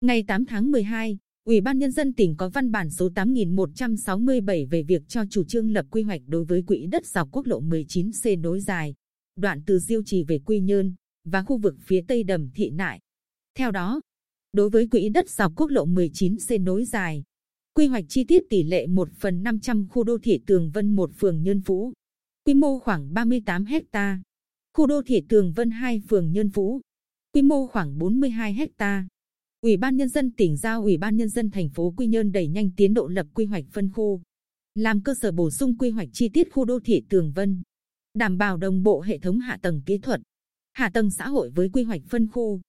Ngày 8 tháng 12, Ủy ban Nhân dân tỉnh có văn bản số 8167 về việc cho chủ trương lập quy hoạch đối với quỹ đất dọc quốc lộ 19C nối dài, đoạn từ Diêu Trì về Quy Nhơn và khu vực phía tây đầm Thị Nại. Theo đó, đối với quỹ đất dọc quốc lộ 19C nối dài, quy hoạch chi tiết tỷ lệ 1 phần 500 khu đô thị Tường Vân 1 phường Nhân Phú, quy mô khoảng 38 hecta, khu đô thị Tường Vân 2 phường Nhân Phú, quy mô khoảng 42 hecta. Ủy ban Nhân dân tỉnh giao Ủy ban Nhân dân thành phố Quy Nhơn đẩy nhanh tiến độ lập quy hoạch phân khu, làm cơ sở bổ sung quy hoạch chi tiết khu đô thị Tường Vân, đảm bảo đồng bộ hệ thống hạ tầng kỹ thuật, hạ tầng xã hội với quy hoạch phân khu.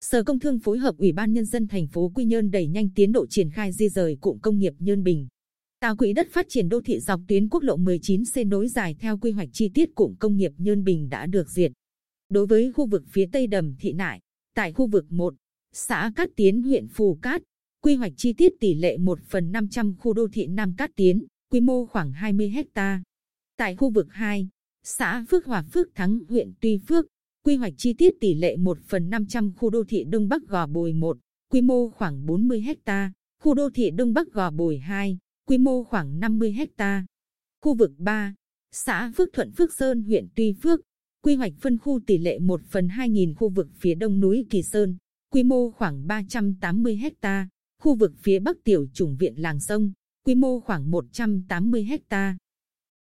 Sở Công Thương phối hợp Ủy ban Nhân dân thành phố Quy Nhơn đẩy nhanh tiến độ triển khai di rời cụm công nghiệp Nhơn Bình, tạo quỹ đất phát triển đô thị dọc tuyến quốc lộ 19C nối dài theo quy hoạch chi tiết cụm công nghiệp Nhơn Bình đã được duyệt. Đối với khu vực phía tây đầm Thị Nại, tại khu vực 1, xã Cát Tiến huyện Phù Cát, quy hoạch chi tiết tỷ lệ 1 phần 500 khu đô thị Nam Cát Tiến, quy mô khoảng 20 hecta. Tại khu vực 2, xã Phước Hòa Phước Thắng huyện Tuy Phước, quy hoạch chi tiết tỷ lệ 1 phần 500 khu đô thị Đông Bắc Gò Bồi 1, quy mô khoảng 40 hecta, khu đô thị Đông Bắc Gò Bồi 2, quy mô khoảng 50 hecta. Khu vực 3, xã Phước Thuận Phước Sơn huyện Tuy Phước, quy hoạch phân khu tỷ lệ 1 phần 2.000 khu vực phía đông núi Kỳ Sơn, quy mô khoảng 380 hecta, khu vực phía bắc tiểu chủng viện Làng Sông, quy mô khoảng 180 hecta.